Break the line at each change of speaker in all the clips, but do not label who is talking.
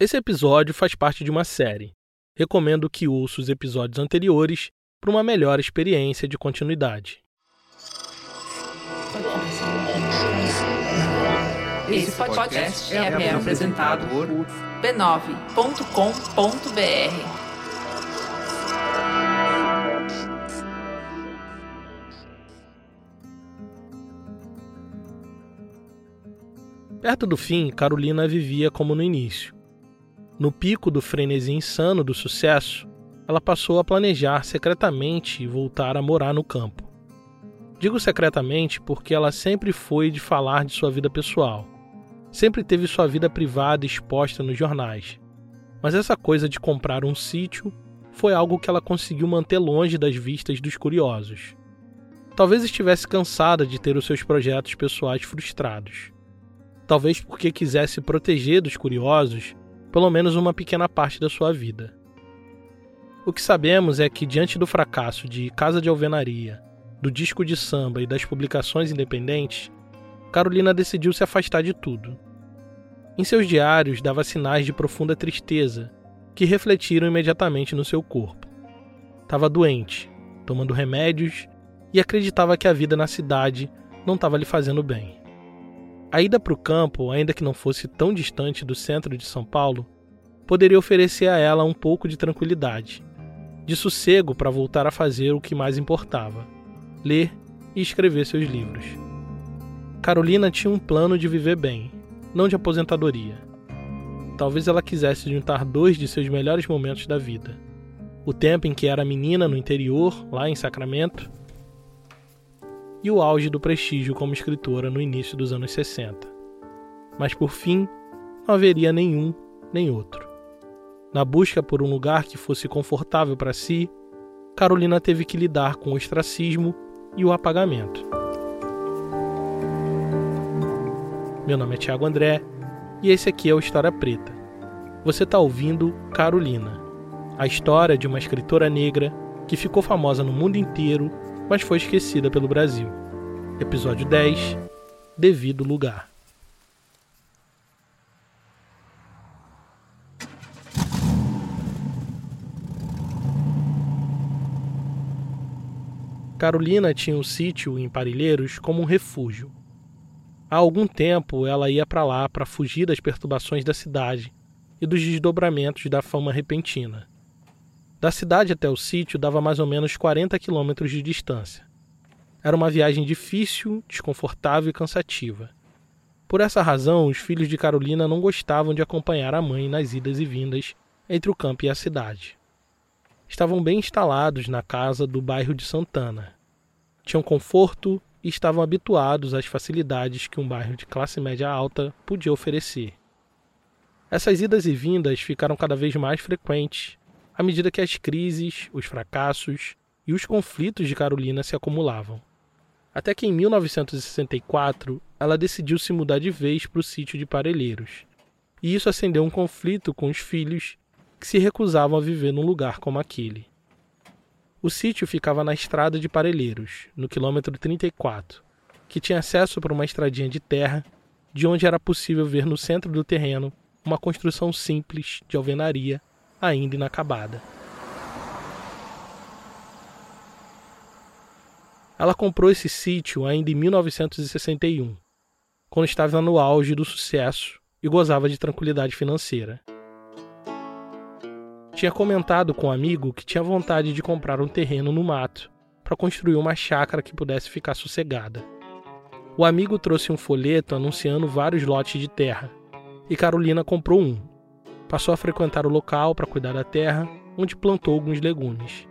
Esse episódio faz parte de uma série. Recomendo que ouça os episódios anteriores para uma melhor experiência de continuidade.
Esse podcast é, é apresentado por b9.com.br.
Perto do fim, Carolina vivia como no início. No pico do frenesi insano do sucesso, ela passou a planejar secretamente voltar a morar no campo. Digo secretamente porque ela sempre foi de falar de sua vida pessoal. Sempre teve sua vida privada exposta nos jornais. Mas essa coisa de comprar um sítio foi algo que ela conseguiu manter longe das vistas dos curiosos. Talvez estivesse cansada de ter os seus projetos pessoais frustrados. Talvez porque quisesse proteger dos curiosos pelo menos uma pequena parte da sua vida. O que sabemos é que, diante do fracasso de Casa de Alvenaria, do disco de samba e das publicações independentes, Carolina decidiu se afastar de tudo. Em seus diários dava sinais de profunda tristeza, que refletiram imediatamente no seu corpo. Estava doente, tomando remédios e acreditava que a vida na cidade não estava lhe fazendo bem. A ida para o campo, ainda que não fosse tão distante do centro de São Paulo, poderia oferecer a ela um pouco de tranquilidade, de sossego para voltar a fazer o que mais importava: ler e escrever seus livros. Carolina tinha um plano de viver bem, não de aposentadoria. Talvez ela quisesse juntar dois de seus melhores momentos da vida: o tempo em que era menina no interior, lá em Sacramento, e o auge do prestígio como escritora no início dos anos 60. Mas por fim, não haveria nenhum nem outro. Na busca por um lugar que fosse confortável para si, Carolina teve que lidar com o ostracismo e o apagamento. Meu nome é Tiago André e esse aqui é o História Preta. Você está ouvindo Carolina, a história de uma escritora negra que ficou famosa no mundo inteiro mas foi esquecida pelo Brasil. Episódio 10 Devido Lugar. Carolina tinha um sítio em Parilheiros como um refúgio. Há algum tempo ela ia para lá para fugir das perturbações da cidade e dos desdobramentos da fama repentina. Da cidade até o sítio dava mais ou menos 40 quilômetros de distância. Era uma viagem difícil, desconfortável e cansativa. Por essa razão, os filhos de Carolina não gostavam de acompanhar a mãe nas idas e vindas entre o campo e a cidade. Estavam bem instalados na casa do bairro de Santana. Tinham conforto e estavam habituados às facilidades que um bairro de classe média alta podia oferecer. Essas idas e vindas ficaram cada vez mais frequentes à medida que as crises, os fracassos e os conflitos de Carolina se acumulavam. Até que em 1964 ela decidiu se mudar de vez para o sítio de Parelheiros. E isso acendeu um conflito com os filhos que se recusavam a viver num lugar como aquele. O sítio ficava na estrada de Parelheiros, no quilômetro 34, que tinha acesso por uma estradinha de terra, de onde era possível ver no centro do terreno uma construção simples de alvenaria ainda inacabada. Ela comprou esse sítio ainda em 1961, quando estava no auge do sucesso e gozava de tranquilidade financeira. Tinha comentado com um amigo que tinha vontade de comprar um terreno no mato para construir uma chácara que pudesse ficar sossegada. O amigo trouxe um folheto anunciando vários lotes de terra e Carolina comprou um, Passou a frequentar o local para cuidar da terra, onde plantou alguns legumes.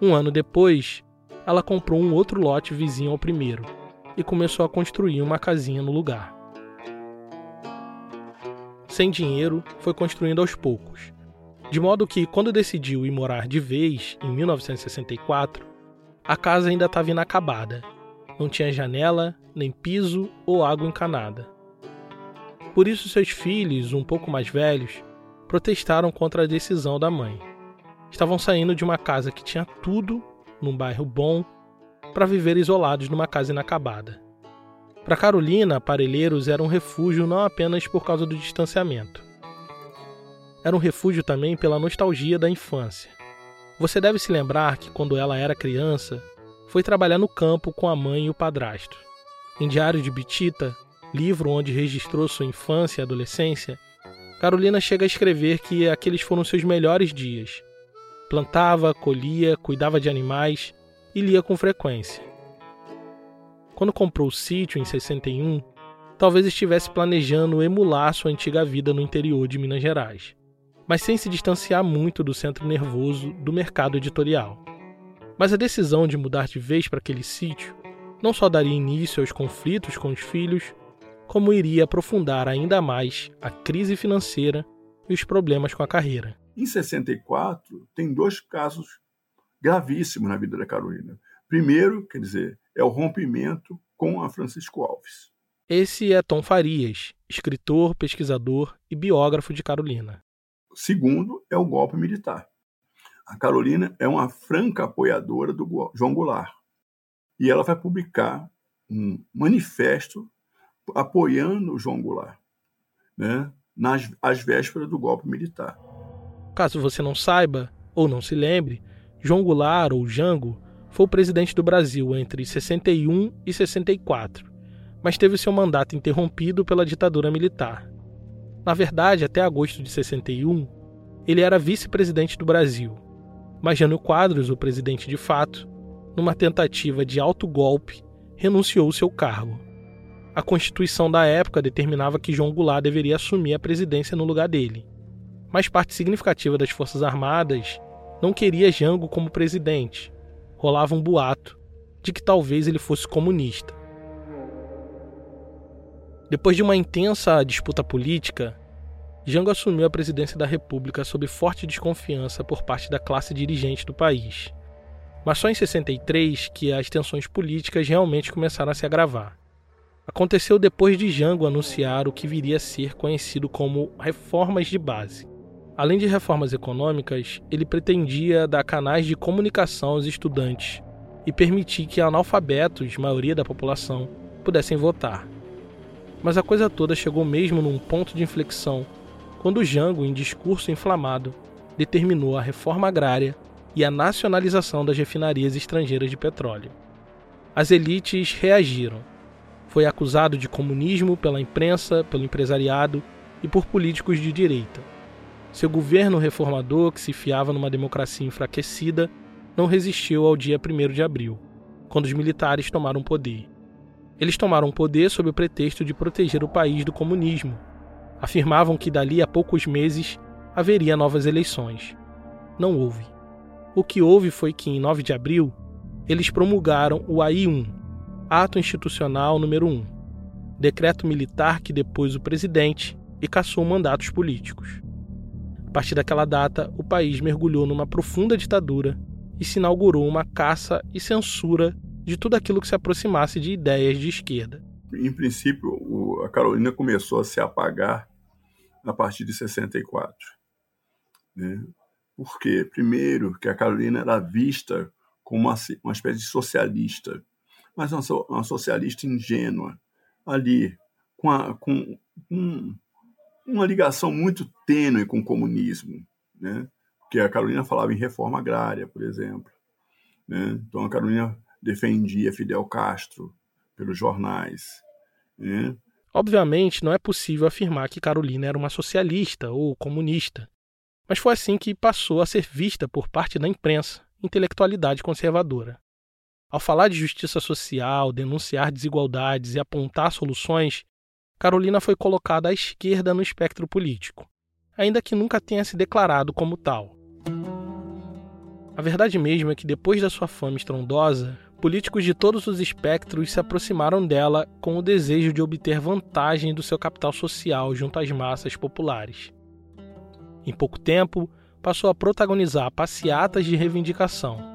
Um ano depois, ela comprou um outro lote vizinho ao primeiro e começou a construir uma casinha no lugar. Sem dinheiro, foi construindo aos poucos, de modo que, quando decidiu ir morar de vez, em 1964, a casa ainda estava inacabada. Não tinha janela, nem piso ou água encanada. Por isso, seus filhos, um pouco mais velhos, protestaram contra a decisão da mãe. Estavam saindo de uma casa que tinha tudo, num bairro bom, para viver isolados numa casa inacabada. Para Carolina, Parelheiros era um refúgio não apenas por causa do distanciamento. era um refúgio também pela nostalgia da infância. Você deve se lembrar que quando ela era criança, foi trabalhar no campo com a mãe e o padrasto. Em Diário de Bitita, livro onde registrou sua infância e adolescência, Carolina chega a escrever que aqueles foram seus melhores dias. Plantava, colhia, cuidava de animais e lia com frequência. Quando comprou o sítio em 61, talvez estivesse planejando emular sua antiga vida no interior de Minas Gerais, mas sem se distanciar muito do centro nervoso do mercado editorial. Mas a decisão de mudar de vez para aquele sítio não só daria início aos conflitos com os filhos, como iria aprofundar ainda mais a crise financeira e os problemas com a carreira.
Em 64, tem dois casos gravíssimos na vida da Carolina. Primeiro, quer dizer, é o rompimento com a Francisco Alves.
Esse é Tom Farias, escritor, pesquisador e biógrafo de Carolina.
Segundo é o golpe militar. A Carolina é uma franca apoiadora do João Goulart. E ela vai publicar um manifesto apoiando o João Goulart, né, nas às vésperas do golpe militar.
Caso você não saiba ou não se lembre, João Goulart, ou Jango, foi o presidente do Brasil entre 61 e 64, mas teve seu mandato interrompido pela ditadura militar. Na verdade, até agosto de 61, ele era vice-presidente do Brasil, mas Jânio Quadros, o presidente de fato, numa tentativa de autogolpe, renunciou ao seu cargo. A Constituição da época determinava que João Goulart deveria assumir a presidência no lugar dele. Mas parte significativa das Forças Armadas não queria Jango como presidente. Rolava um boato de que talvez ele fosse comunista. Depois de uma intensa disputa política, Jango assumiu a presidência da República sob forte desconfiança por parte da classe dirigente do país. Mas só em 63 que as tensões políticas realmente começaram a se agravar. Aconteceu depois de Jango anunciar o que viria a ser conhecido como reformas de base. Além de reformas econômicas, ele pretendia dar canais de comunicação aos estudantes e permitir que analfabetos, maioria da população, pudessem votar. Mas a coisa toda chegou mesmo num ponto de inflexão quando Jango, em discurso inflamado, determinou a reforma agrária e a nacionalização das refinarias estrangeiras de petróleo. As elites reagiram. Foi acusado de comunismo pela imprensa, pelo empresariado e por políticos de direita. Seu governo reformador, que se fiava numa democracia enfraquecida, não resistiu ao dia 1 de abril, quando os militares tomaram poder. Eles tomaram poder sob o pretexto de proteger o país do comunismo. Afirmavam que dali a poucos meses haveria novas eleições. Não houve. O que houve foi que, em 9 de abril, eles promulgaram o AI-1, Ato Institucional número 1, decreto militar que depôs o presidente e cassou mandatos políticos. A partir daquela data, o país mergulhou numa profunda ditadura e se inaugurou uma caça e censura de tudo aquilo que se aproximasse de ideias de esquerda.
Em princípio, a Carolina começou a se apagar a partir de 64. Né? Por quê? Primeiro, que a Carolina era vista como uma, uma espécie de socialista, mas uma, uma socialista ingênua, ali, com, a, com um, uma ligação muito tênue com o comunismo, né? que a Carolina falava em reforma agrária, por exemplo. Né? Então a Carolina defendia Fidel Castro pelos jornais. Né?
Obviamente, não é possível afirmar que Carolina era uma socialista ou comunista. Mas foi assim que passou a ser vista por parte da imprensa, intelectualidade conservadora. Ao falar de justiça social, denunciar desigualdades e apontar soluções, Carolina foi colocada à esquerda no espectro político, ainda que nunca tenha se declarado como tal. A verdade mesmo é que depois da sua fama estrondosa, políticos de todos os espectros se aproximaram dela com o desejo de obter vantagem do seu capital social junto às massas populares. Em pouco tempo, passou a protagonizar passeatas de reivindicação.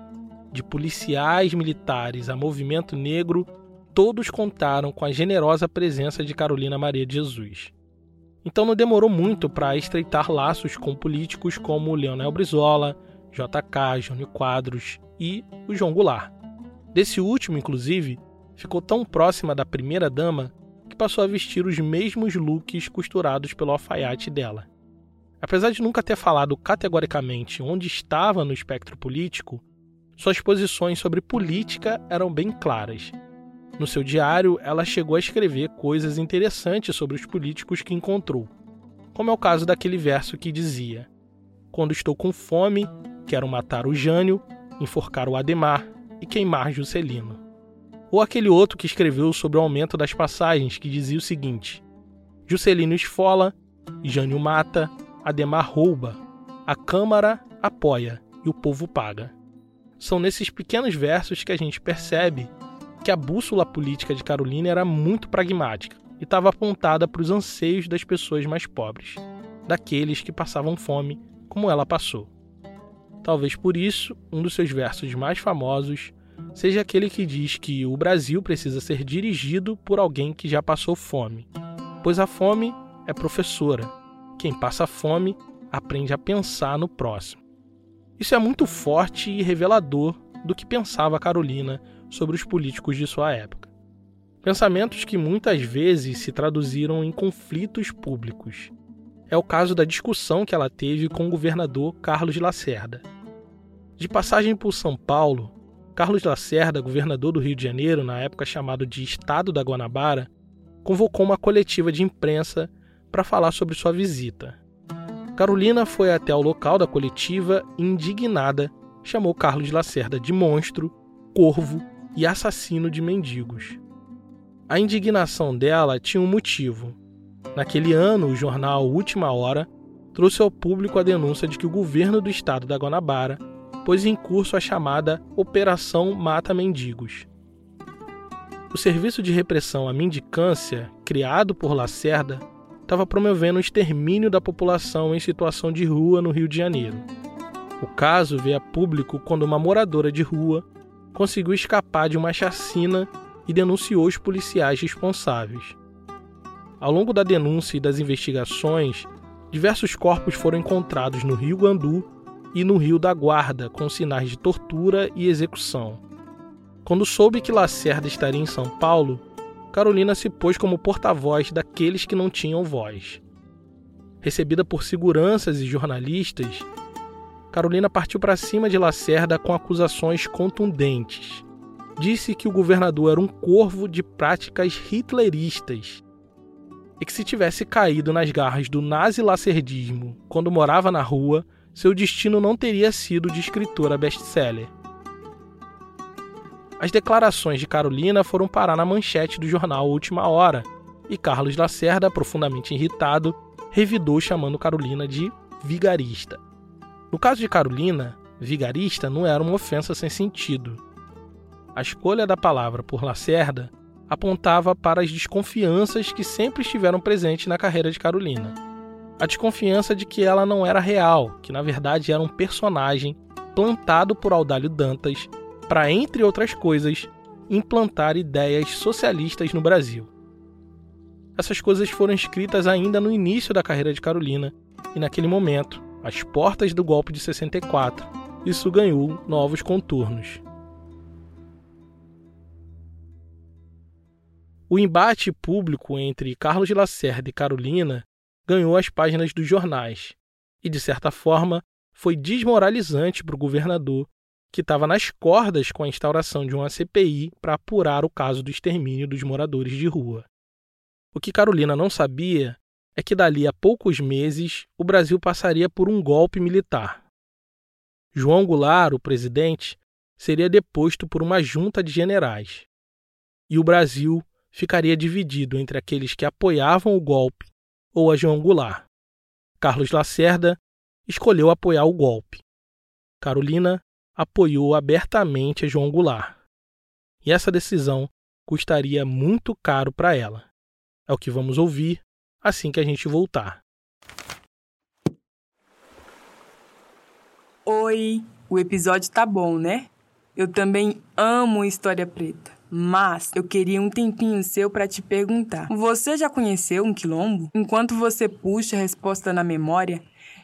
De policiais militares a movimento negro, todos contaram com a generosa presença de Carolina Maria de Jesus. Então não demorou muito para estreitar laços com políticos como Leonel Brizola, JK, Jânio Quadros e o João Goulart. Desse último, inclusive, ficou tão próxima da primeira-dama que passou a vestir os mesmos looks costurados pelo alfaiate dela. Apesar de nunca ter falado categoricamente onde estava no espectro político, suas posições sobre política eram bem claras. No seu diário, ela chegou a escrever coisas interessantes sobre os políticos que encontrou, como é o caso daquele verso que dizia: Quando estou com fome, quero matar o Jânio, enforcar o Ademar e queimar Juscelino. Ou aquele outro que escreveu sobre o aumento das passagens, que dizia o seguinte: Juscelino esfola, Jânio mata, Ademar rouba, a Câmara apoia e o povo paga. São nesses pequenos versos que a gente percebe que a bússola política de Carolina era muito pragmática e estava apontada para os anseios das pessoas mais pobres, daqueles que passavam fome, como ela passou. Talvez por isso, um dos seus versos mais famosos seja aquele que diz que o Brasil precisa ser dirigido por alguém que já passou fome, pois a fome é professora. Quem passa fome aprende a pensar no próximo. Isso é muito forte e revelador do que pensava Carolina sobre os políticos de sua época. Pensamentos que muitas vezes se traduziram em conflitos públicos. É o caso da discussão que ela teve com o governador Carlos Lacerda. De passagem por São Paulo, Carlos Lacerda, governador do Rio de Janeiro, na época chamado de Estado da Guanabara, convocou uma coletiva de imprensa para falar sobre sua visita. Carolina foi até o local da coletiva indignada, chamou Carlos Lacerda de monstro, corvo e assassino de mendigos. A indignação dela tinha um motivo. Naquele ano, o jornal Última Hora trouxe ao público a denúncia de que o governo do estado da Guanabara pôs em curso a chamada Operação Mata Mendigos. O serviço de repressão à mendicância, criado por Lacerda, estava promovendo o extermínio da população em situação de rua no Rio de Janeiro. O caso veio a público quando uma moradora de rua conseguiu escapar de uma chacina e denunciou os policiais responsáveis. Ao longo da denúncia e das investigações, diversos corpos foram encontrados no Rio Guandu e no Rio da Guarda, com sinais de tortura e execução. Quando soube que Lacerda estaria em São Paulo, Carolina se pôs como porta-voz daqueles que não tinham voz. Recebida por seguranças e jornalistas, Carolina partiu para cima de Lacerda com acusações contundentes. Disse que o governador era um corvo de práticas hitleristas e que se tivesse caído nas garras do nazi-lacerdismo quando morava na rua, seu destino não teria sido de escritora best-seller. As declarações de Carolina foram parar na manchete do jornal Última Hora, e Carlos Lacerda, profundamente irritado, revidou chamando Carolina de vigarista. No caso de Carolina, vigarista não era uma ofensa sem sentido. A escolha da palavra por Lacerda apontava para as desconfianças que sempre estiveram presentes na carreira de Carolina a desconfiança de que ela não era real, que na verdade era um personagem plantado por Audálio Dantas para, entre outras coisas, implantar ideias socialistas no Brasil. Essas coisas foram escritas ainda no início da carreira de Carolina, e naquele momento, às portas do golpe de 64, isso ganhou novos contornos. O embate público entre Carlos Lacerda e Carolina ganhou as páginas dos jornais e, de certa forma, foi desmoralizante para o governador, que estava nas cordas com a instauração de uma CPI para apurar o caso do extermínio dos moradores de rua. O que Carolina não sabia é que dali a poucos meses o Brasil passaria por um golpe militar. João Goulart, o presidente, seria deposto por uma junta de generais. E o Brasil ficaria dividido entre aqueles que apoiavam o golpe ou a João Goulart. Carlos Lacerda escolheu apoiar o golpe. Carolina apoiou abertamente a João Goulart. E essa decisão custaria muito caro para ela. É o que vamos ouvir assim que a gente voltar.
Oi, o episódio tá bom, né? Eu também amo história preta. Mas eu queria um tempinho seu para te perguntar. Você já conheceu um quilombo? Enquanto você puxa a resposta na memória,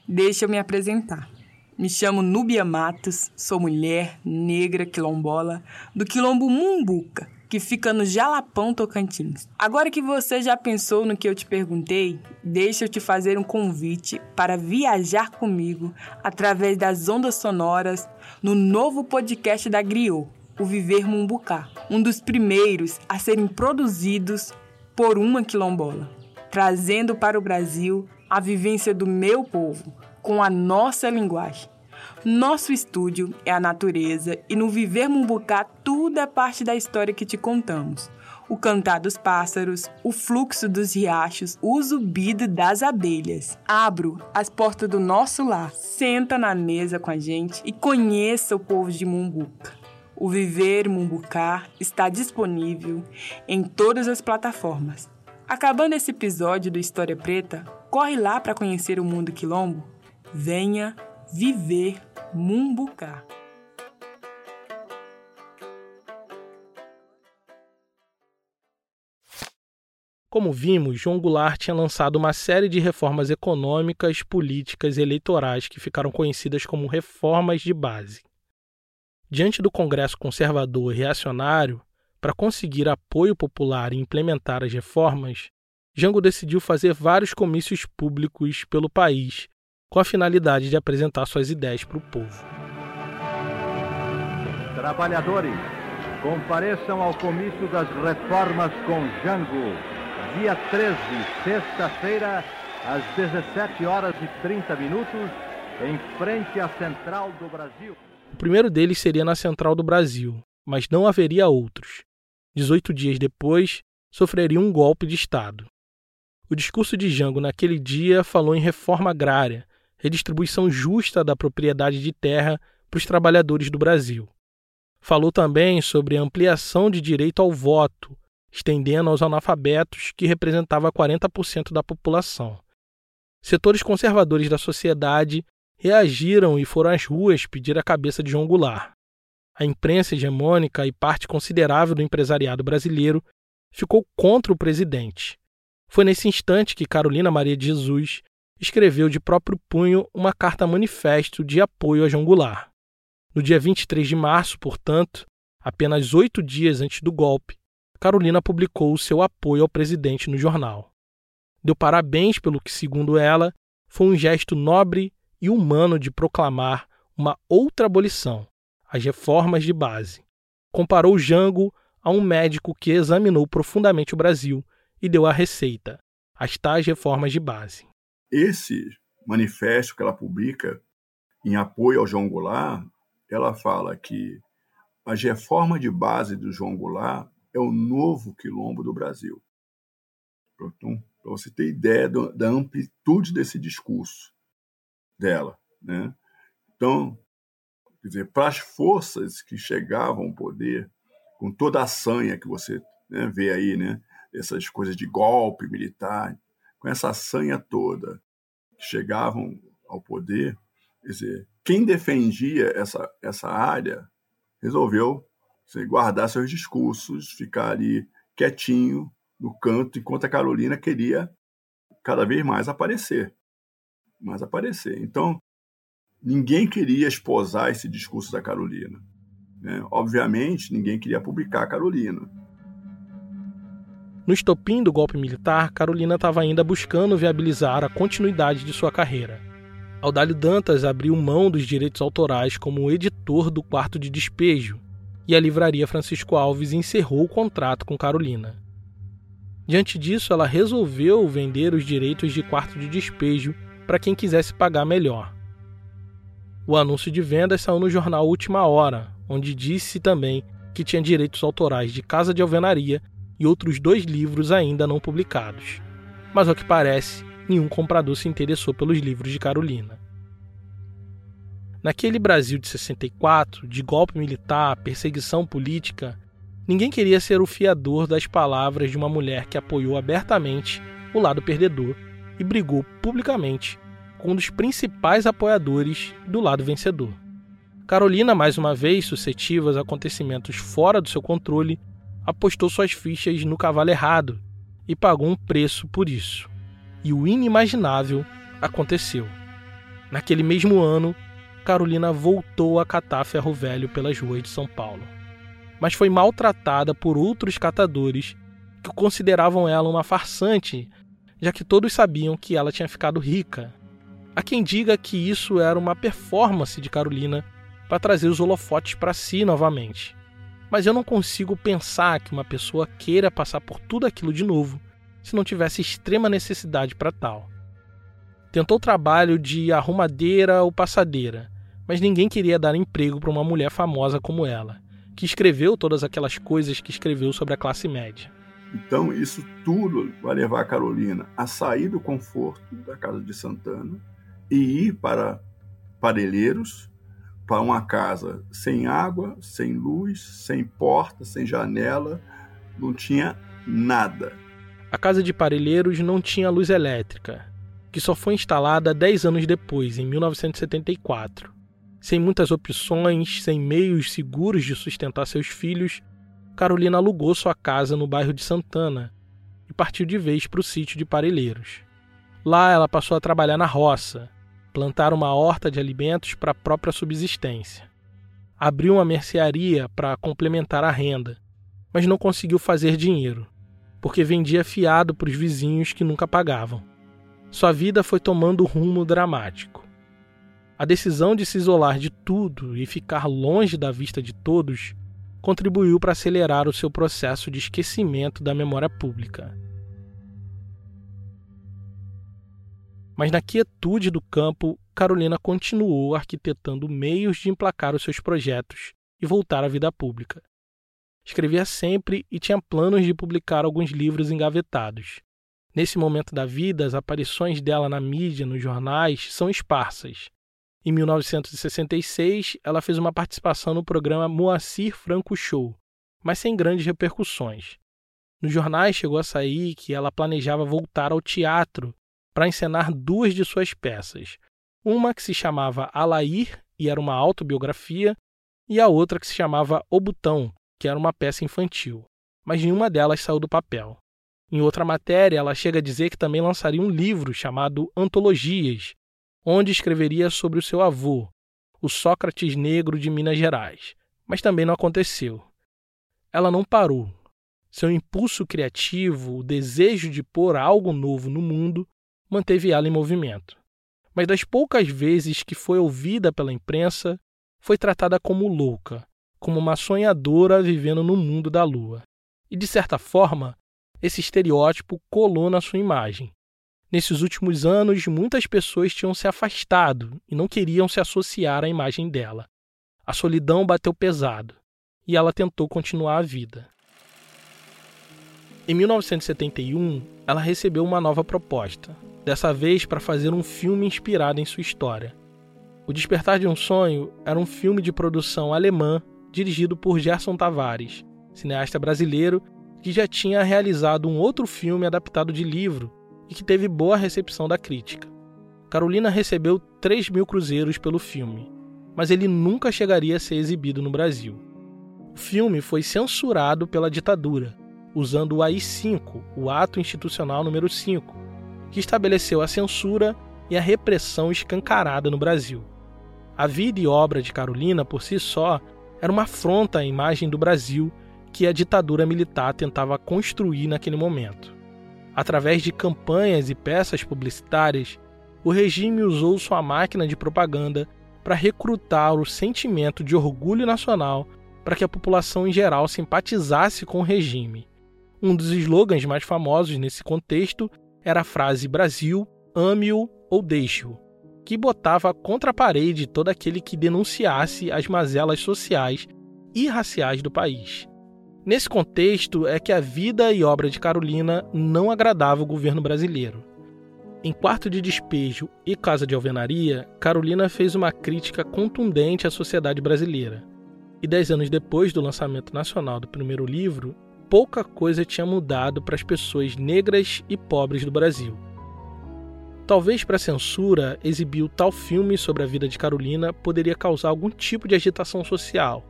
deixa eu me apresentar. Me chamo Núbia Matos, sou mulher, negra, quilombola, do quilombo Mumbuca, que fica no Jalapão Tocantins. Agora que você já pensou no que eu te perguntei, deixa eu te fazer um convite para viajar comigo através das ondas sonoras no novo podcast da Griot, o Viver Mumbucá, um dos primeiros a serem produzidos por uma quilombola, trazendo para o Brasil a vivência do meu povo com a nossa linguagem. Nosso estúdio é a natureza e no Viver Mumbucá tudo é parte da história que te contamos. O cantar dos pássaros, o fluxo dos riachos, o zumbido das abelhas. Abro as portas do nosso lar, senta na mesa com a gente e conheça o povo de Mumbuca. O Viver Mumbucá está disponível em todas as plataformas. Acabando esse episódio do História Preta, corre lá para conhecer o mundo quilombo. Venha viver Mumbucá.
Como vimos, João Goulart tinha lançado uma série de reformas econômicas, políticas e eleitorais que ficaram conhecidas como reformas de base. Diante do Congresso conservador e reacionário, para conseguir apoio popular e implementar as reformas, Jango decidiu fazer vários comícios públicos pelo país, com a finalidade de apresentar suas ideias para o povo.
Trabalhadores, compareçam ao comício das reformas com Jango, dia 13, sexta-feira, às 17 horas e 30 minutos, em frente à Central do Brasil.
O primeiro deles seria na Central do Brasil, mas não haveria outros. 18 dias depois, sofreria um golpe de Estado. O discurso de Jango naquele dia falou em reforma agrária, redistribuição justa da propriedade de terra para os trabalhadores do Brasil. Falou também sobre a ampliação de direito ao voto, estendendo aos analfabetos, que representava 40% da população. Setores conservadores da sociedade reagiram e foram às ruas pedir a cabeça de João Goulart. A imprensa hegemônica e parte considerável do empresariado brasileiro ficou contra o presidente. Foi nesse instante que Carolina Maria de Jesus escreveu de próprio punho uma carta manifesto de apoio a João Goulart. No dia 23 de março, portanto, apenas oito dias antes do golpe, Carolina publicou o seu apoio ao presidente no jornal. Deu parabéns pelo que, segundo ela, foi um gesto nobre e humano de proclamar uma outra abolição, as reformas de base. Comparou Jango a um médico que examinou profundamente o Brasil e deu a receita, as tais reformas de base.
Esse manifesto que ela publica em apoio ao João Goulart, ela fala que as reformas de base do João Goulart é o novo quilombo do Brasil. Então, para você ter ideia da amplitude desse discurso dela. Né? Então, quer dizer, para as forças que chegavam ao poder, com toda a sanha que você né, vê aí, né, essas coisas de golpe militar, com essa sanha toda, chegavam ao poder, quer dizer, quem defendia essa, essa área resolveu guardar seus discursos, ficar ali quietinho no canto, enquanto a Carolina queria cada vez mais aparecer. Mais aparecer. Então, ninguém queria esposar esse discurso da Carolina. Né? Obviamente, ninguém queria publicar a Carolina.
No estopim do golpe militar, Carolina estava ainda buscando viabilizar a continuidade de sua carreira. Audálio Dantas abriu mão dos direitos autorais como editor do quarto de despejo, e a livraria Francisco Alves encerrou o contrato com Carolina. Diante disso, ela resolveu vender os direitos de quarto de despejo para quem quisesse pagar melhor. O anúncio de vendas saiu no jornal Última Hora, onde disse também que tinha direitos autorais de Casa de Alvenaria e outros dois livros ainda não publicados. Mas ao que parece, nenhum comprador se interessou pelos livros de Carolina. Naquele Brasil de 64, de golpe militar, perseguição política, ninguém queria ser o fiador das palavras de uma mulher que apoiou abertamente o lado perdedor e brigou publicamente com um dos principais apoiadores do lado vencedor. Carolina, mais uma vez suscetível aos acontecimentos fora do seu controle, apostou suas fichas no cavalo errado e pagou um preço por isso. E o inimaginável aconteceu. Naquele mesmo ano, Carolina voltou a catar ferro velho pelas ruas de São Paulo. mas foi maltratada por outros catadores que consideravam ela uma farsante, já que todos sabiam que ela tinha ficado rica. Há quem diga que isso era uma performance de Carolina para trazer os holofotes para si novamente. Mas eu não consigo pensar que uma pessoa queira passar por tudo aquilo de novo se não tivesse extrema necessidade para tal. Tentou trabalho de arrumadeira ou passadeira, mas ninguém queria dar emprego para uma mulher famosa como ela que escreveu todas aquelas coisas que escreveu sobre a classe média.
Então, isso tudo vai levar a Carolina a sair do conforto da casa de Santana e ir para Parelheiros, para uma casa sem água, sem luz, sem porta, sem janela, não tinha nada.
A casa de Parelheiros não tinha luz elétrica, que só foi instalada 10 anos depois, em 1974. Sem muitas opções, sem meios seguros de sustentar seus filhos, Carolina alugou sua casa no bairro de Santana e partiu de vez para o sítio de Parelheiros. Lá ela passou a trabalhar na roça, plantar uma horta de alimentos para a própria subsistência. Abriu uma mercearia para complementar a renda, mas não conseguiu fazer dinheiro, porque vendia fiado para os vizinhos que nunca pagavam. Sua vida foi tomando um rumo dramático. A decisão de se isolar de tudo e ficar longe da vista de todos contribuiu para acelerar o seu processo de esquecimento da memória pública. Mas na quietude do campo, Carolina continuou arquitetando meios de emplacar os seus projetos e voltar à vida pública. Escrevia sempre e tinha planos de publicar alguns livros engavetados. Nesse momento da vida, as aparições dela na mídia, nos jornais, são esparsas, em 1966, ela fez uma participação no programa Moacir Franco Show, mas sem grandes repercussões. Nos jornais chegou a sair que ela planejava voltar ao teatro para encenar duas de suas peças. Uma que se chamava Alair e era uma autobiografia, e a outra que se chamava O Botão, que era uma peça infantil. Mas nenhuma delas saiu do papel. Em outra matéria, ela chega a dizer que também lançaria um livro chamado Antologias, onde escreveria sobre o seu avô, o Sócrates negro de Minas Gerais. Mas também não aconteceu. Ela não parou. Seu impulso criativo, o desejo de pôr algo novo no mundo, manteve ela em movimento. Mas das poucas vezes que foi ouvida pela imprensa, foi tratada como louca, como uma sonhadora vivendo no mundo da lua. E de certa forma, esse estereótipo colou na sua imagem, Nesses últimos anos, muitas pessoas tinham se afastado e não queriam se associar à imagem dela. A solidão bateu pesado e ela tentou continuar a vida. Em 1971, ela recebeu uma nova proposta, dessa vez para fazer um filme inspirado em sua história. O Despertar de um Sonho era um filme de produção alemã dirigido por Gerson Tavares, cineasta brasileiro que já tinha realizado um outro filme adaptado de livro e que teve boa recepção da crítica. Carolina recebeu 3 mil cruzeiros pelo filme, mas ele nunca chegaria a ser exibido no Brasil. O filme foi censurado pela ditadura, usando o AI-5, o Ato Institucional número 5, que estabeleceu a censura e a repressão escancarada no Brasil. A vida e obra de Carolina, por si só, era uma afronta à imagem do Brasil que a ditadura militar tentava construir naquele momento. Através de campanhas e peças publicitárias, o regime usou sua máquina de propaganda para recrutar o sentimento de orgulho nacional para que a população em geral simpatizasse com o regime. Um dos slogans mais famosos nesse contexto era a frase Brasil, ame-o ou deixe-o, que botava contra a parede todo aquele que denunciasse as mazelas sociais e raciais do país. Nesse contexto é que a vida e obra de Carolina não agradava o governo brasileiro. Em Quarto de Despejo e Casa de Alvenaria, Carolina fez uma crítica contundente à sociedade brasileira. E dez anos depois do lançamento nacional do primeiro livro, pouca coisa tinha mudado para as pessoas negras e pobres do Brasil. Talvez para a censura, exibir tal filme sobre a vida de Carolina poderia causar algum tipo de agitação social,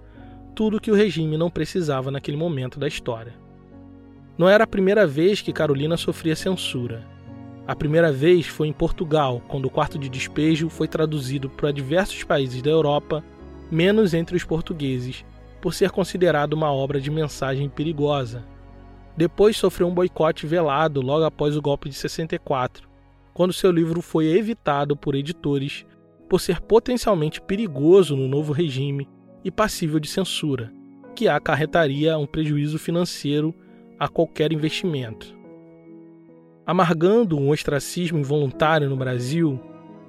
tudo que o regime não precisava naquele momento da história. Não era a primeira vez que Carolina sofria censura. A primeira vez foi em Portugal, quando o quarto de despejo foi traduzido para diversos países da Europa, menos entre os portugueses, por ser considerado uma obra de mensagem perigosa. Depois sofreu um boicote velado logo após o golpe de 64, quando seu livro foi evitado por editores por ser potencialmente perigoso no novo regime e passível de censura, que acarretaria um prejuízo financeiro a qualquer investimento. Amargando um ostracismo involuntário no Brasil,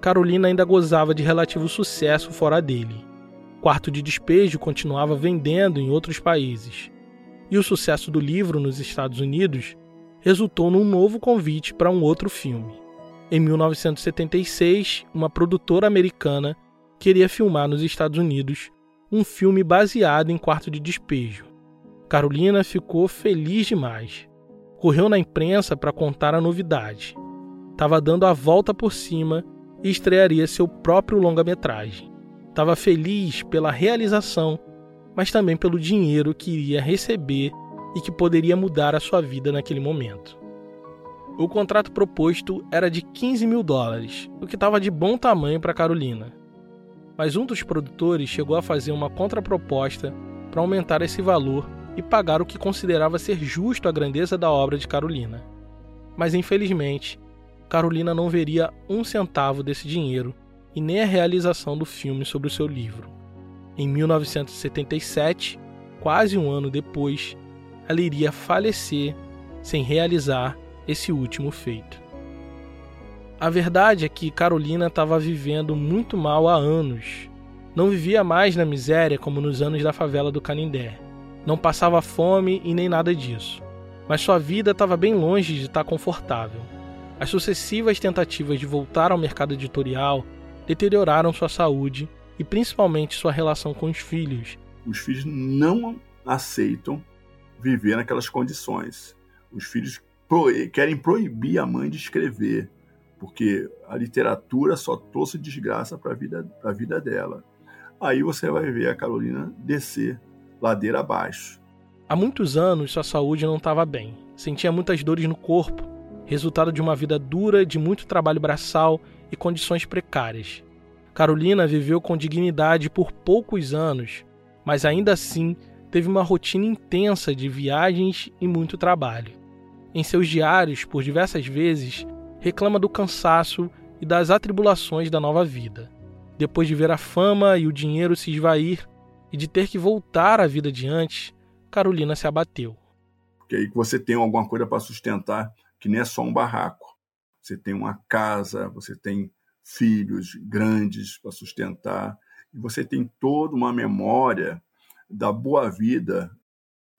Carolina ainda gozava de relativo sucesso fora dele. Quarto de Despejo continuava vendendo em outros países. E o sucesso do livro nos Estados Unidos resultou num novo convite para um outro filme. Em 1976, uma produtora americana queria filmar nos Estados Unidos um filme baseado em Quarto de Despejo. Carolina ficou feliz demais. Correu na imprensa para contar a novidade. Estava dando a volta por cima e estrearia seu próprio longa-metragem. Estava feliz pela realização, mas também pelo dinheiro que iria receber e que poderia mudar a sua vida naquele momento. O contrato proposto era de 15 mil dólares, o que estava de bom tamanho para Carolina. Mas um dos produtores chegou a fazer uma contraproposta para aumentar esse valor e pagar o que considerava ser justo a grandeza da obra de Carolina. Mas infelizmente, Carolina não veria um centavo desse dinheiro e nem a realização do filme sobre o seu livro. Em 1977, quase um ano depois, ela iria falecer sem realizar esse último feito. A verdade é que Carolina estava vivendo muito mal há anos. Não vivia mais na miséria como nos anos da favela do Canindé. Não passava fome e nem nada disso. Mas sua vida estava bem longe de estar confortável. As sucessivas tentativas de voltar ao mercado editorial deterioraram sua saúde e principalmente sua relação com os filhos.
Os filhos não aceitam viver naquelas condições. Os filhos querem proibir a mãe de escrever, porque a literatura só trouxe desgraça para a vida, a vida dela. Aí você vai ver a Carolina descer ladeira abaixo.
Há muitos anos sua saúde não estava bem. Sentia muitas dores no corpo, resultado de uma vida dura, de muito trabalho braçal e condições precárias. Carolina viveu com dignidade por poucos anos, mas ainda assim teve uma rotina intensa de viagens e muito trabalho. Em seus diários, por diversas vezes, reclama do cansaço e das atribulações da nova vida. Depois de ver a fama e o dinheiro se esvair e de ter que voltar à vida de antes, Carolina se abateu.
Porque aí você tem alguma coisa para sustentar que nem é só um barraco. Você tem uma casa, você tem filhos grandes para sustentar, e você tem toda uma memória da boa vida,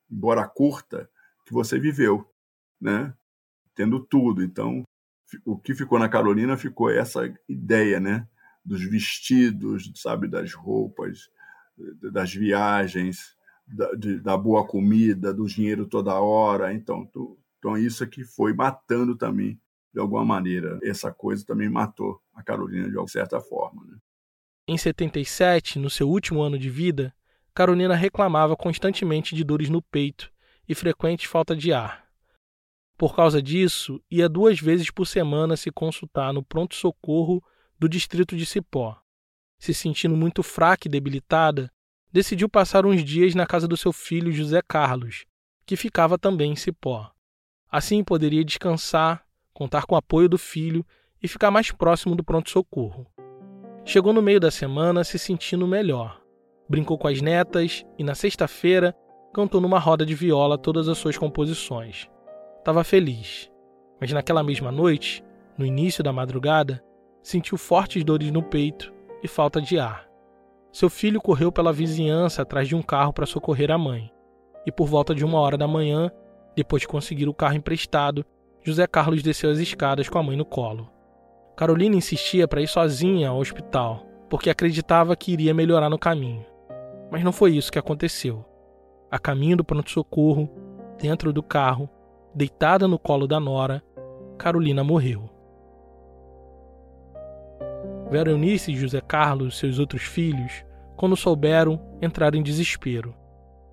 embora curta, que você viveu, né? Tendo tudo. Então, o que ficou na Carolina ficou essa ideia, né? Dos vestidos, sabe, das roupas, das viagens, da, de, da boa comida, do dinheiro toda hora. Então, tu, então, isso aqui foi matando também, de alguma maneira. Essa coisa também matou a Carolina de certa forma. Né?
Em 77, no seu último ano de vida, Carolina reclamava constantemente de dores no peito e frequente falta de ar. Por causa disso, ia duas vezes por semana se consultar no pronto-socorro do distrito de Cipó. Se sentindo muito fraca e debilitada, decidiu passar uns dias na casa do seu filho José Carlos, que ficava também em Cipó. Assim poderia descansar, contar com o apoio do filho e ficar mais próximo do pronto-socorro. Chegou no meio da semana se sentindo melhor. Brincou com as netas e, na sexta-feira, cantou numa roda de viola todas as suas composições. Estava feliz, mas naquela mesma noite, no início da madrugada, sentiu fortes dores no peito e falta de ar. Seu filho correu pela vizinhança atrás de um carro para socorrer a mãe, e por volta de uma hora da manhã depois de conseguir o carro emprestado, José Carlos desceu as escadas com a mãe no colo. Carolina insistia para ir sozinha ao hospital, porque acreditava que iria melhorar no caminho. Mas não foi isso que aconteceu. A caminho do pronto-socorro, dentro do carro, deitada no colo da nora, Carolina morreu. Vera Eunice e José Carlos, seus outros filhos, quando souberam, entraram em desespero.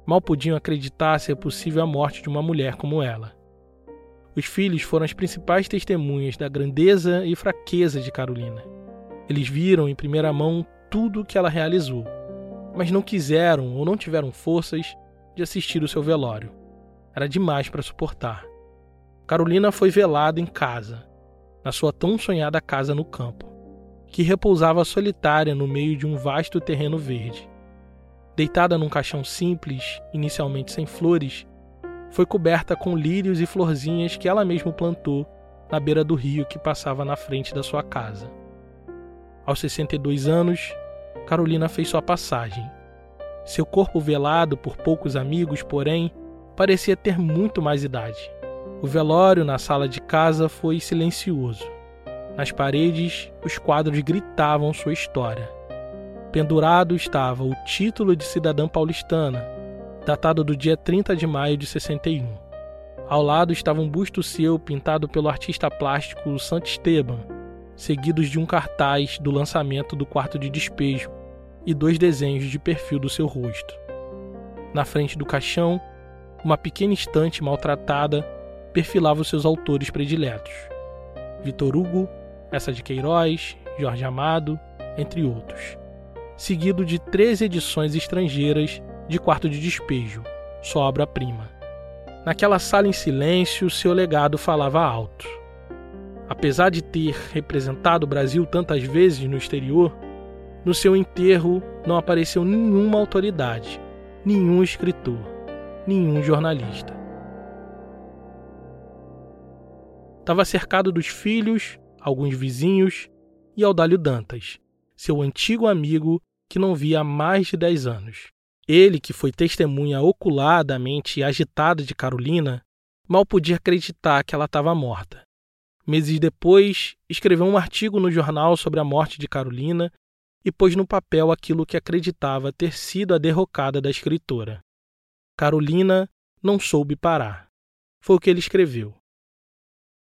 Mal podiam acreditar ser possível a morte de uma mulher como ela. Os filhos foram as principais testemunhas da grandeza e fraqueza de Carolina. Eles viram em primeira mão tudo o que ela realizou. mas não quiseram ou não tiveram forças de assistir o seu velório. Era demais para suportar. Carolina foi velada em casa, na sua tão sonhada casa no campo, que repousava solitária no meio de um vasto terreno verde. Deitada num caixão simples, inicialmente sem flores, foi coberta com lírios e florzinhas que ela mesma plantou na beira do rio que passava na frente da sua casa. Aos 62 anos, Carolina fez sua passagem. Seu corpo velado por poucos amigos, porém, parecia ter muito mais idade. O velório na sala de casa foi silencioso. Nas paredes, os quadros gritavam sua história. Pendurado estava o título de cidadã paulistana, datado do dia 30 de maio de 61. Ao lado estava um busto seu pintado pelo artista plástico Santo Esteban, seguidos de um cartaz do lançamento do quarto de despejo e dois desenhos de perfil do seu rosto. Na frente do caixão, uma pequena estante maltratada perfilava os seus autores prediletos: Vitor Hugo, Essa de Queiroz, Jorge Amado, entre outros, seguido de três edições estrangeiras de Quarto de Despejo, sua obra-prima. Naquela sala em silêncio, seu legado falava alto. Apesar de ter representado o Brasil tantas vezes no exterior, no seu enterro não apareceu nenhuma autoridade, nenhum escritor, nenhum jornalista. Estava cercado dos filhos, alguns vizinhos e Audálio Dantas, seu antigo amigo que não via há mais de dez anos. Ele, que foi testemunha ocular da mente agitada de Carolina, mal podia acreditar que ela estava morta. Meses depois, escreveu um artigo no jornal sobre a morte de Carolina e pôs no papel aquilo que acreditava ter sido a derrocada da escritora. Carolina não soube parar. Foi o que ele escreveu.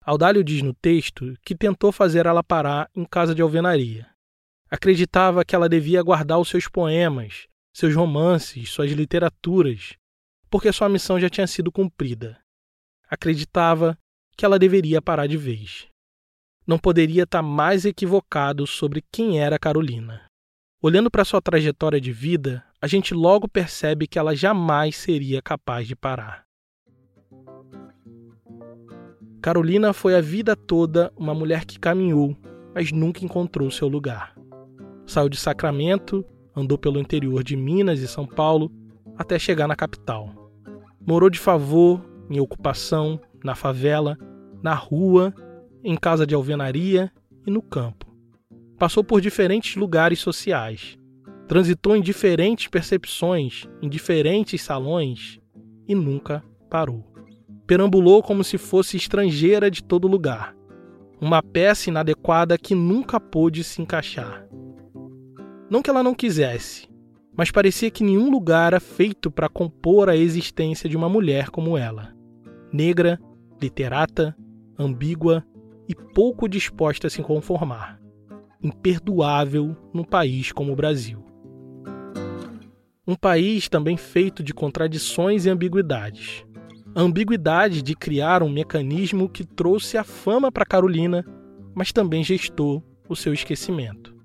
Audálio diz no texto que tentou fazer ela parar em casa de alvenaria. Acreditava que ela devia guardar os seus poemas, seus romances, suas literaturas, porque sua missão já tinha sido cumprida. Acreditava que ela deveria parar de vez. Não poderia estar mais equivocado sobre quem era Carolina. Olhando para sua trajetória de vida, a gente logo percebe que ela jamais seria capaz de parar. Carolina foi a vida toda uma mulher que caminhou, mas nunca encontrou seu lugar. Saiu de Sacramento, andou pelo interior de Minas e São Paulo até chegar na capital. Morou de favor, em ocupação, na favela, na rua, em casa de alvenaria e no campo. Passou por diferentes lugares sociais. Transitou em diferentes percepções, em diferentes salões e nunca parou. Perambulou como se fosse estrangeira de todo lugar. Uma peça inadequada que nunca pôde se encaixar. Não que ela não quisesse, mas parecia que nenhum lugar era feito para compor a existência de uma mulher como ela. Negra, literata, ambígua e pouco disposta a se conformar. Imperdoável num país como o Brasil. Um país também feito de contradições e ambiguidades. A ambiguidade de criar um mecanismo que trouxe a fama para Carolina, mas também gestou o seu esquecimento.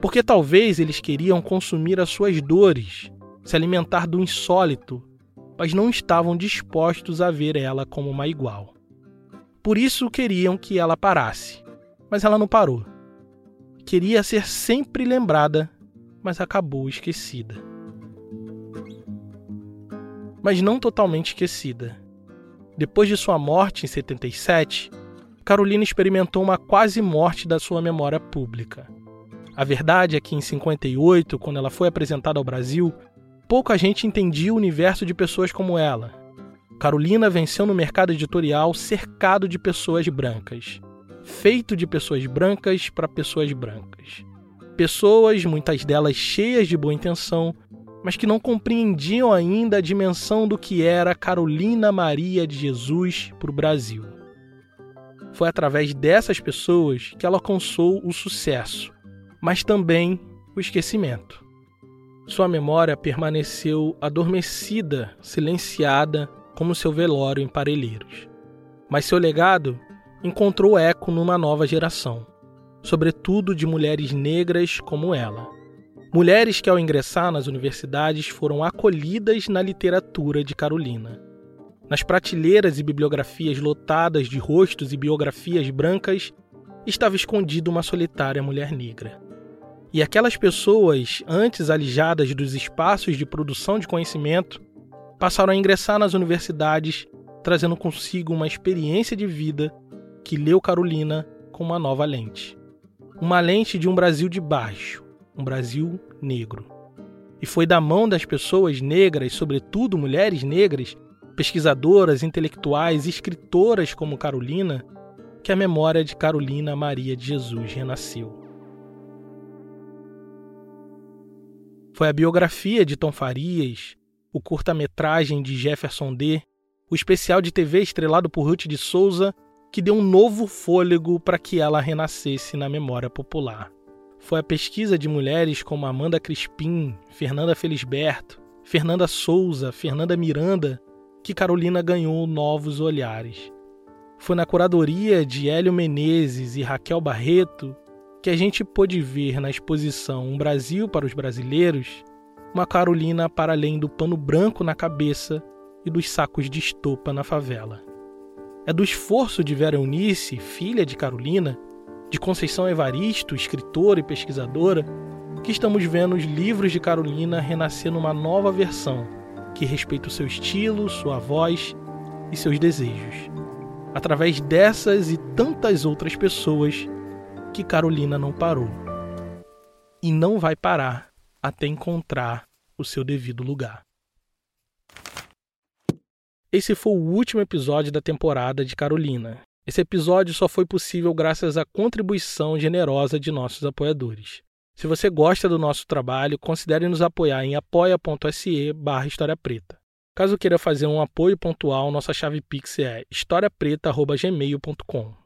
Porque talvez eles queriam consumir as suas dores, se alimentar do insólito, mas não estavam dispostos a ver ela como uma igual. Por isso queriam que ela parasse, mas ela não parou. Queria ser sempre lembrada, mas acabou esquecida. Mas não totalmente esquecida. Depois de sua morte em 77, Carolina experimentou uma quase morte da sua memória pública. A verdade é que em 58, quando ela foi apresentada ao Brasil, pouca gente entendia o universo de pessoas como ela. Carolina venceu no mercado editorial cercado de pessoas brancas, feito de pessoas brancas para pessoas brancas. Pessoas, muitas delas cheias de boa intenção, mas que não compreendiam ainda a dimensão do que era Carolina Maria de Jesus para o Brasil. Foi através dessas pessoas que ela alcançou o sucesso mas também o esquecimento. Sua memória permaneceu adormecida, silenciada, como seu velório em Parelheiros. Mas seu legado encontrou eco numa nova geração, sobretudo de mulheres negras como ela. Mulheres que, ao ingressar nas universidades, foram acolhidas na literatura de Carolina. Nas prateleiras e bibliografias lotadas de rostos e biografias brancas, estava escondida uma solitária mulher negra. E aquelas pessoas, antes alijadas dos espaços de produção de conhecimento, passaram a ingressar nas universidades, trazendo consigo uma experiência de vida que leu Carolina com uma nova lente. Uma lente de um Brasil de baixo, um Brasil negro. E foi da mão das pessoas negras, sobretudo mulheres negras, pesquisadoras, intelectuais, escritoras como Carolina, que a memória de Carolina Maria de Jesus renasceu. Foi a biografia de Tom Farias, o curta-metragem de Jefferson D., o especial de TV estrelado por Ruth de Souza, que deu um novo fôlego para que ela renascesse na memória popular. Foi a pesquisa de mulheres como Amanda Crispim, Fernanda Felisberto, Fernanda Souza, Fernanda Miranda, que Carolina ganhou novos olhares. Foi na curadoria de Hélio Menezes e Raquel Barreto que a gente pôde ver na exposição Um Brasil para os Brasileiros uma Carolina para além do pano branco na cabeça e dos sacos de estopa na favela. É do esforço de Vera Eunice, filha de Carolina, de Conceição Evaristo, escritora e pesquisadora, que estamos vendo os livros de Carolina renascer numa nova versão que respeita o seu estilo, sua voz e seus desejos. Através dessas e tantas outras pessoas que Carolina não parou. E não vai parar até encontrar o seu devido lugar. Esse foi o último episódio da temporada de Carolina. Esse episódio só foi possível graças à contribuição generosa de nossos apoiadores. Se você gosta do nosso trabalho, considere nos apoiar em apoia.se barra História Preta. Caso queira fazer um apoio pontual, nossa chave Pix é historiapreta.gmail.com.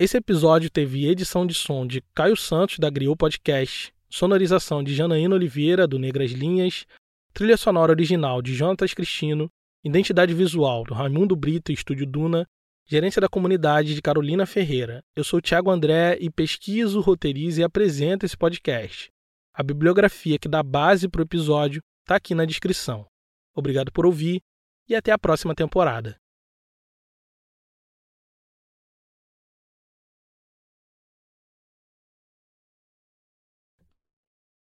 Esse episódio teve edição de som de Caio Santos, da Griot Podcast, sonorização de Janaína Oliveira, do Negras Linhas, trilha sonora original de Jonatas Cristino Identidade visual do Raimundo Brito, Estúdio Duna. Gerência da comunidade de Carolina Ferreira. Eu sou Tiago André e pesquiso, roteirizo e apresento esse podcast. A bibliografia que dá base para o episódio está aqui na descrição. Obrigado por ouvir e até a próxima temporada.